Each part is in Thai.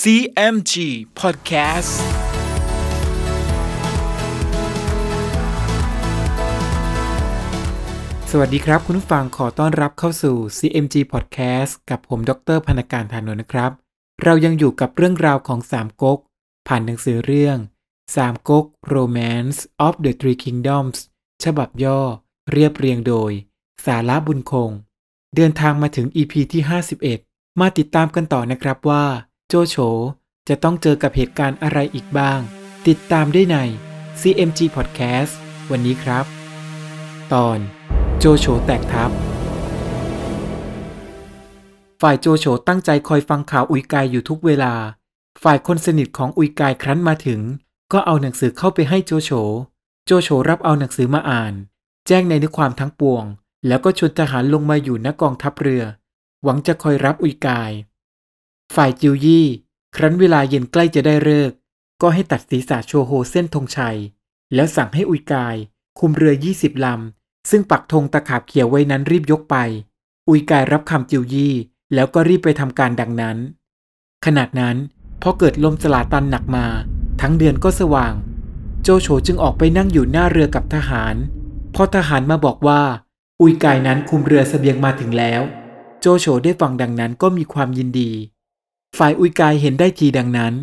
CMG Podcast สวัสดีครับ คุณผู้ฟังขอต้อนรับเข้าสู่ CMG Podcast กับผมดรพนการธานนท์นะครับ เรายังอยู่กับเรื่องราวของสามก๊กผ่านหนังสือเรื่องสามก๊ก Romance of the Three Kingdoms ฉบับย่อ เรียบเรียงโดย สาระบุญคง เดินทางมาถึง EP ที่ 51 มาติดตามกันต่อนะครับว่า โจโฉจะต้องเจอกับเหตุการณ์อะไรอีกบ้าง ติดตามได้ใน CMG Podcast วันนี้ครับ ตอนโจโฉแตกทัพฝ่ายโจโฉตั้งใจคอยฟังข่าวอุยกายอยู่ทุกเวลา ฝ่ายคนสนิทของอุยกายครั้นมาถึง ก็เอาหนังสือเข้าไปให้โจโฉ โจโฉรับเอาหนังสือมาอ่าน แจ้งในนื้อความทั้งปวง แล้วก็ชวนทหารลงมาอยู่ณกองทัพเรือ หวังจะคอยรับอุยกาย ฝ่ายจิวยี่ ครั้นเวลาเย็นใกล้จะได้เลิก ก็ให้ตัดศีรษะโชโฮเส้นธงชัย แล้วสั่งให้อุยกาย คุมเรือ20ลำ ซึ่งปักธงตะขาบเขียวไว้นั้นรีบยกไป อุยกายรับคำจิวยี่ แล้วก็รีบไปทำการดังนั้น ขนาดนั้นพอเกิดลมสลาตันหนักมา ทั้งเดือนก็สว่าง โจโฉจึงออกไปนั่งอยู่หน้าเรือกับทหาร พอทหารมาบอกว่า อุยกายนั้นคุมเรือเสบียงมาถึงแล้ว โจโฉได้ฟังดังนั้นก็มีความยินดี ฝ่ายอุยกายเห็นได้ทีดังนั้น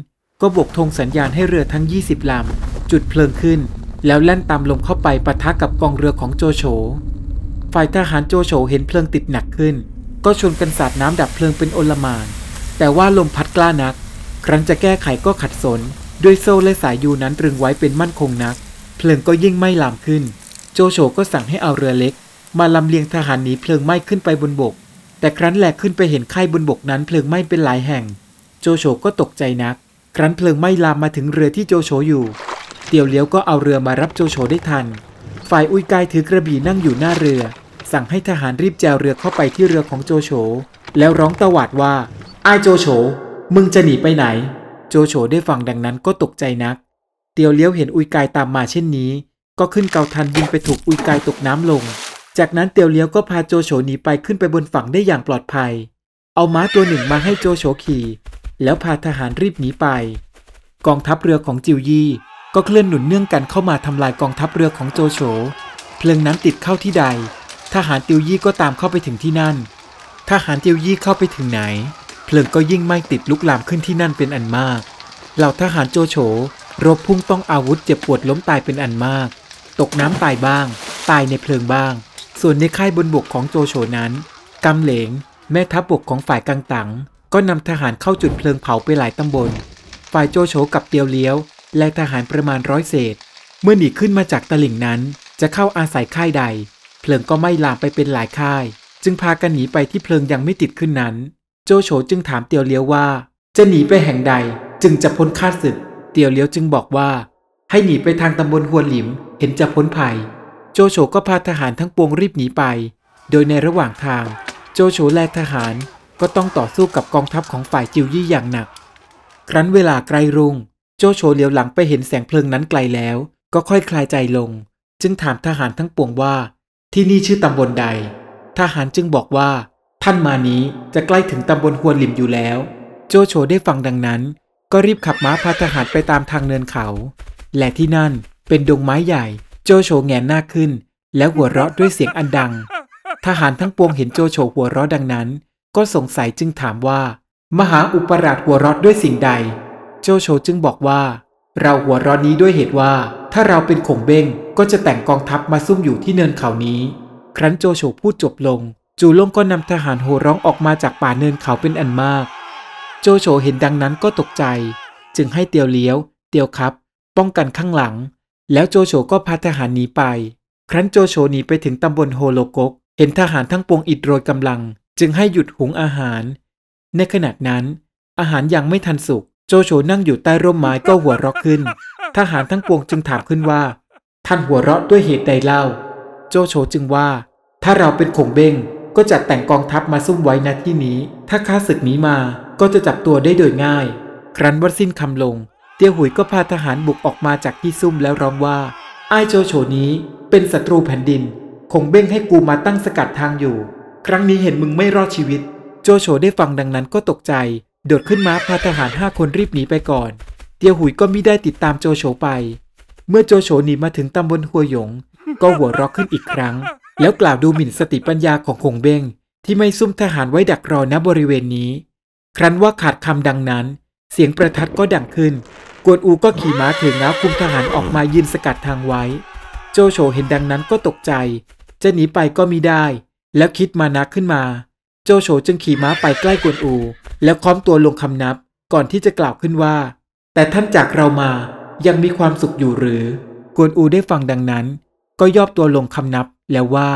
ก็บกธงสัญญาณให้เรือทั้ง 20 ลำ จุดเพลิงขึ้น แล้วแล่นตามลมเข้าไปปะทะกับกองเรือของโจโฉ ฝ่ายทหารโจโฉเห็นเพลิงติดหนักขึ้น ก็ชวนกันสาดน้ำดับเพลิงเป็นโอลมาน แต่ว่าลมพัดกล้านัก ครั้นจะแก้ไขก็ขัดสน ด้วยโซ่และสายยูนั้นตรึงไว้เป็นมั่นคงนัก เพลิงก็ยิ่งไหม้ลามขึ้น โจโฉก็สั่งให้เอาเรือเล็ก มาลำเลียงทหารหนีเพลิงไหม้ขึ้นไปบนบก แต่ครั้นแหลกขึ้นไปเห็นค่บนบกนั้นเพลิงไหม้เป็นหลายแห่ง โจโฉก็ตกใจนัก ครั้นเพลิงไหม้ลามมาถึงเรือที่โจโฉอยู่ เตียวเลี้ยวก็เอาเรือมารับโจโฉได้ทัน ฝ่ายอุยกายถือกระบี่นั่งอยู่หน้าเรือ สั่งให้ทหารรีบแจวเรือเข้าไปที่เรือของโจโฉ แล้วร้องตวาดว่าไอ้โจโฉ มึงจะหนีไปไหน โจโฉได้ฟังดังนั้นก็ตกใจนัก เตียวเลี้ยวเห็นอุยกายตามมาเช่นนี้ ก็ขึ้นเกาทันบินไปถูกอุยกายตกน้ำลง จากนั้นเตียวเลี้ยวก็พาโจโฉหนีไปขึ้นไปบนฝั่งได้อย่างปลอดภัย เอาม้าตัวหนึ่งมาให้โจโฉขี่ แล้วพาทหารรีบหนีไป กองทัพเรือของจิวยี่ก็เคลื่อนหนุนเนื่องกันเข้ามาทำลายกองทัพเรือของโจโฉ เพลิงนั้นติดเข้าที่ใด ทหารติวยี่ก็ตามเข้าไปถึงที่นั่น ทหารติวยี่เข้าไปถึงไหน เพลิงก็ยิ่งไหม้ติดลุกลามขึ้นที่นั่นเป็นอันมาก เหล่าทหารโจโฉรบพุ่งต้องอาวุธเจ็บปวดล้มตายเป็นอันมาก ตกน้ำตายบ้าง ตายในเพลิงบ้าง ส่วนในค่ายบนบกของโจโฉนั้นกำเหลง แม่ทัพบกของฝ่ายกังตังก็นำทหารเข้าจุดเพลิงเผาไปหลายตำบล ฝ่ายโจโฉกับเตียวเลี้ยว และทหารประมาณร้อยเศษ เมื่อหนีขึ้นมาจากตลิ่งนั้น จะเข้าอาศัยค่ายใด เพลิงก็ไม่ลามไปเป็นหลายค่าย จึงพากันหนีไปที่เพลิงยังไม่ติดขึ้นนั้น โจโฉจึงถามเตียวเลี้ยวว่า จะหนีไปแห่งใดจึงจะพ้นข้าศึก เตียวเลี้ยวจึงบอกว่า ให้หนีไปทางตำบลหัวหลิมเห็นจะพ้นภัย โจโฉก็พาทหารทั้งปวงรีบหนีไป โดยในระหว่างทาง โจโฉและทหารก็ต้องต่อสู้กับกองทัพของฝ่ายจิวยี่อย่างหนัก ครั้นเวลาใกล้รุ่ง โจโฉเหลียวหลังไปเห็นแสงเพลิงนั้นไกลแล้ว ก็ค่อยคลายใจลง จึงถามทหารทั้งปวงว่า ที่นี่ชื่อตำบลใด ทหารจึงบอกว่า ท่านมานี้จะใกล้ถึงตำบลหัวหลิมอยู่แล้ว โจโฉได้ฟังดังนั้น ก็รีบขับม้าพาทหารไปตามทางเนินเขา และที่นั่นเป็นดงไม้ใหญ่ โจโฉแงนหน้าขึ้น แล้วหัวเราะด้วยเสียงอันดัง ทหารทั้งปวงเห็นโจโฉหัวเราะดังนั้น ก็สงสัยจึงถามว่า มหาอุปราชหัวเราะด้วยสิ่งใด โจโฉจึงบอกว่า เราหัวเราะนี้ด้วยเหตุว่า ถ้าเราเป็นขงเบ้งก็จะแต่งกองทัพมาซุ่มอยู่ที่เนินเขานี้ ครั้นโจโฉพูดจบลง จูลงก็นำทหารโห่ร้องออกมาจากป่าเนินเขาเป็นอันมาก โจโฉเห็นดังนั้นก็ตกใจ จึงให้เตียวเลี้ยว เตียวครับ ป้องกันข้างหลัง แล้วโจโฉก็พาทหารหนีไป ครั้นโจโฉหนีไปถึงตำบลโฮโลกก เห็นทหารทั้งปวงอิดโรยกำลัง จึงให้หยุดหุงอาหาร ในขณะนั้น อาหารยังไม่ทันสุก โจโฉนั่งอยู่ใต้ร่มไม้ก็หัวเราะขึ้น ทหารทั้งปวงจึงถามขึ้นว่า ท่านหัวเราะด้วยเหตุใดเล่า โจโฉจึงว่า ถ้าเราเป็นขงเบ้งก็จะแต่งกองทัพมาซุ่มไว้ณที่นี้ ถ้าข้าศึกนี้มาก็จะจับตัวได้โดยง่าย ครั้นวัดสิ้นคำลง เตียวหุยก็พาทหารบุกออกมาจากที่ซุ่มแล้วร้องว่าไอ้โจโฉนี้เป็นศัตรูแผ่นดิน คงเบ้งให้กูมาตั้งสกัดทางอยู่ ครั้งนี้เห็นมึงไม่รอดชีวิต โจโฉได้ฟังดังนั้นก็ตกใจ โดดขึ้นม้าพาทหารห้าคนรีบหนีไปก่อน เตียวหุยก็มิได้ติดตามโจโฉไป เมื่อโจโฉหนีมาถึงตำบลหัวหยง ก็หัวเราะขึ้นอีกครั้ง แล้วกล่าวดูหมิ่นสติปัญญาของคงเบ้งที่ไม่ซุ่มทหารไว้ดักรอณบริเวณนี้ ครั้นว่าขาดคำดังนั้น เสียงประทัดก็ดังขึ้น กวนอูก็ขี่ม้าถือง้าวคุมทหารออกมายืนสกัดทางไว้ โจโฉเห็นดังนั้นก็ตกใจ จะหนีไปก็มิได้ แล้วคิดมานะขึ้นมา โจโฉจึงขี่ม้าไปใกล้กวนอู แล้วค้อมตัวลงคำนับ ก่อนที่จะกล่าวขึ้นว่า แต่ท่านจากเรามายังมีความสุขอยู่หรือ กวนอูได้ฟังดังนั้น ก็ย่อตัวลงคำนับแล้วว่า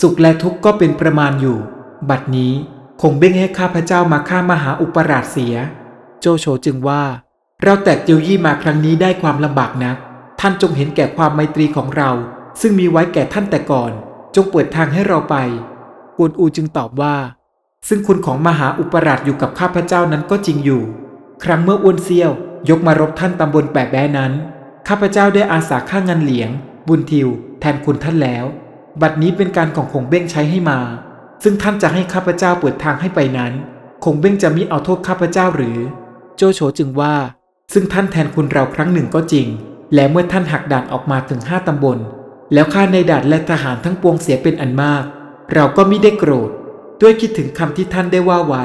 สุขและทุกข์ก็เป็นประมาณอยู่ บัดนี้คงเบ้งให้ข้าพเจ้ามาฆ่ามหาอุปราชเสีย โจโฉจึงว่า เราแตกเจียวยี่มาครั้งนี้ได้ความลำบากนัก ท่านจงเห็นแก่ความไมตรีของเรา ซึ่งมีไว้แก่ท่านแต่ก่อน จงเปิดทางให้เราไป กวนอูจึงตอบว่า ซึ่งคุณของมหาอุปราชอยู่กับข้าพเจ้านั้นก็จริงอยู่ ครั้งเมื่ออ้วนเซียวยกมารบท่านตำบลแปะแบ้นั้น ข้าพเจ้าได้อาสาค่าเงินเหลียง บุญทิว แทนคุณท่านแล้ว บัดนี้เป็นการของคงเบ้งใช้ให้มา ซึ่งท่านจะให้ข้าพเจ้าเปิดทางให้ไปนั้น คงเบ้งจะมิเอาโทษข้าพเจ้าหรือ โจโฉจึงว่า ซึ่งท่านแทนคุณเราครั้งหนึ่งก็จริง และเมื่อท่านหักด่านออกมาถึงห้าตำบล แล้วฆ่าในด่านและทหารทั้งปวงเสียเป็นอันมาก เราก็ไมิได้โกรธ ด้วยคิดถึงคำที่ท่านได้ว่าไว้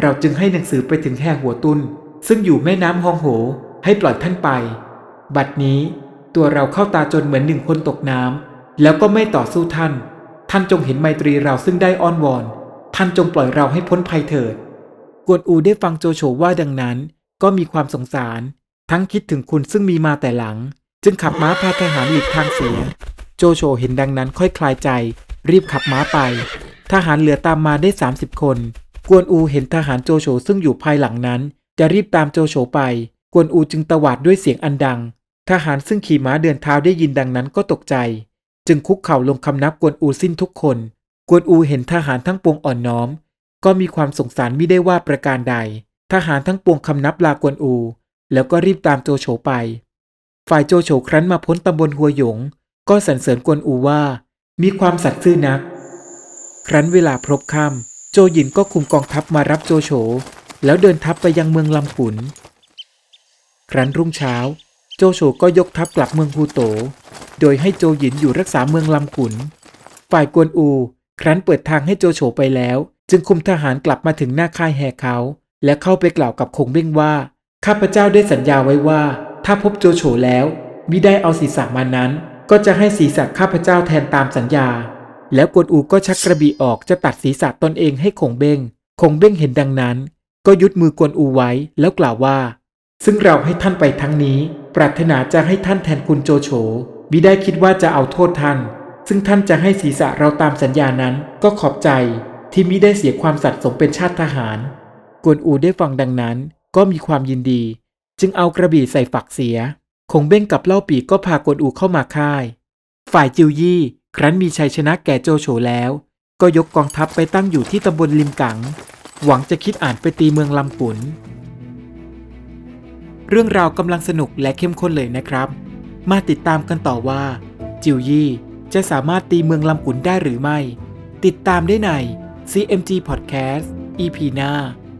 เราจึงให้หนังสือไปถึงแห่หัวตุนซึ่งอยู่แม่น้ำฮองโห ให้ปล่อยท่านไป บัดนี้ตัวเราเข้าตาจนเหมือนหนึ่งคนตกน้ำแล้วก็ไม่ต่อสู้ท่าน ท่านจงเห็นไมตรีเราซึ่งได้อ้อนวอน ท่านจงปล่อยเราให้พ้นภัยเถิด กวนอูได้ฟังโจโฉว่าดังนั้น ก็มีความสงสาร ทั้งคิดถึงคุณซึ่งมีมาแต่หลัง จึงขับม้าพาทหารหลีกทางเสีย โจโฉเห็นดังนั้นค่อยคลายใจ รีบขับม้าไป ทหารเหลือตามมาได้ 30 คน กวนอูเห็นทหารโจโฉซึ่งอยู่ภายหลังนั้น จะรีบตามโจโฉไป กวนอูจึงตวาดด้วยเสียงอันดัง ทหารซึ่งขี่ม้าเดินเท้าได้ยินดังนั้นก็ตกใจ จึงคุกเข่าลงคำนับกวนอูสิ้นทุกคน กวนอูเห็นทหารทั้งปวงอ่อนน้อม ก็มีความสงสารไม่ได้ว่าประการใด ทหารทั้งปวงคำนับลากวนอู แล้วก็รีบตามโจโฉไป ฝ่ายโจโฉครั้นมาพ้นตำบลหัวหยง ก็สรรเสริญกวนอูว่า มีความสัตย์ซื่อนัก ครั้นเวลาพรบค่ำโจหยินก็คุมกองทัพมารับโจโฉแล้วเดินทัพไปยังเมืองลำขุน ครั้นรุ่งเช้า โจโฉก็ยกทัพกลับเมืองฮูโต โดยให้โจหยินอยู่รักษาเมืองลำขุน ฝ่ายกวนอู ครั้นเปิดทางให้โจโฉไปแล้ว จึงคุมทหารกลับมาถึงหน้าค่ายแห่เขา และเข้าไปกล่าวกับคงเบ้งว่า ข้าพเจ้าได้สัญญาไว้ว่า ถ้าพบโจโฉแล้วมิได้เอาศีรษะมานั้น ก็จะให้ศีรษะข้าพเจ้าแทนตามสัญญา แล้วกวนอูก็ชักกระบี่ออกจะตัดศีรษะตนเองให้คงเบ้งคงเบ้งเห็นดังนั้น ก็ยุดมือกวนอูไว้แล้วกล่าวว่า ซึ่งเราให้ท่านไปทั้งนี้ ปรารถนาจะให้ท่านแทนคุณโจโฉมิได้คิดว่าจะเอาโทษท่าน ซึ่งท่านจะให้ศีรษะเราตามสัญญานั้นก็ขอบใจที่มิได้เสียความสัตย์สมเป็นชาติทหาร กวนอูได้ฟังดังนั้น ก็มีความยินดี จึงเอากระบี่ใส่ฝักเสีย คงเบ้งกับเล่าปีก็พากวนอูเข้ามาค่าย ฝ่ายจิวยี่ครั้นมีชัยชนะแก่โจโฉแล้ว ก็ยกกองทัพไปตั้งอยู่ที่ตำบลริมกัง หวังจะคิดอ่านไปตีเมืองลำปุนเรื่องราวกำลังสนุกและเข้มข้นเลยนะครับ มาติดตามกันต่อว่า จิวยี่จะสามารถตีเมืองลำกุนได้หรือไม่ ติดตามได้ใน CMG Podcast EP หน้า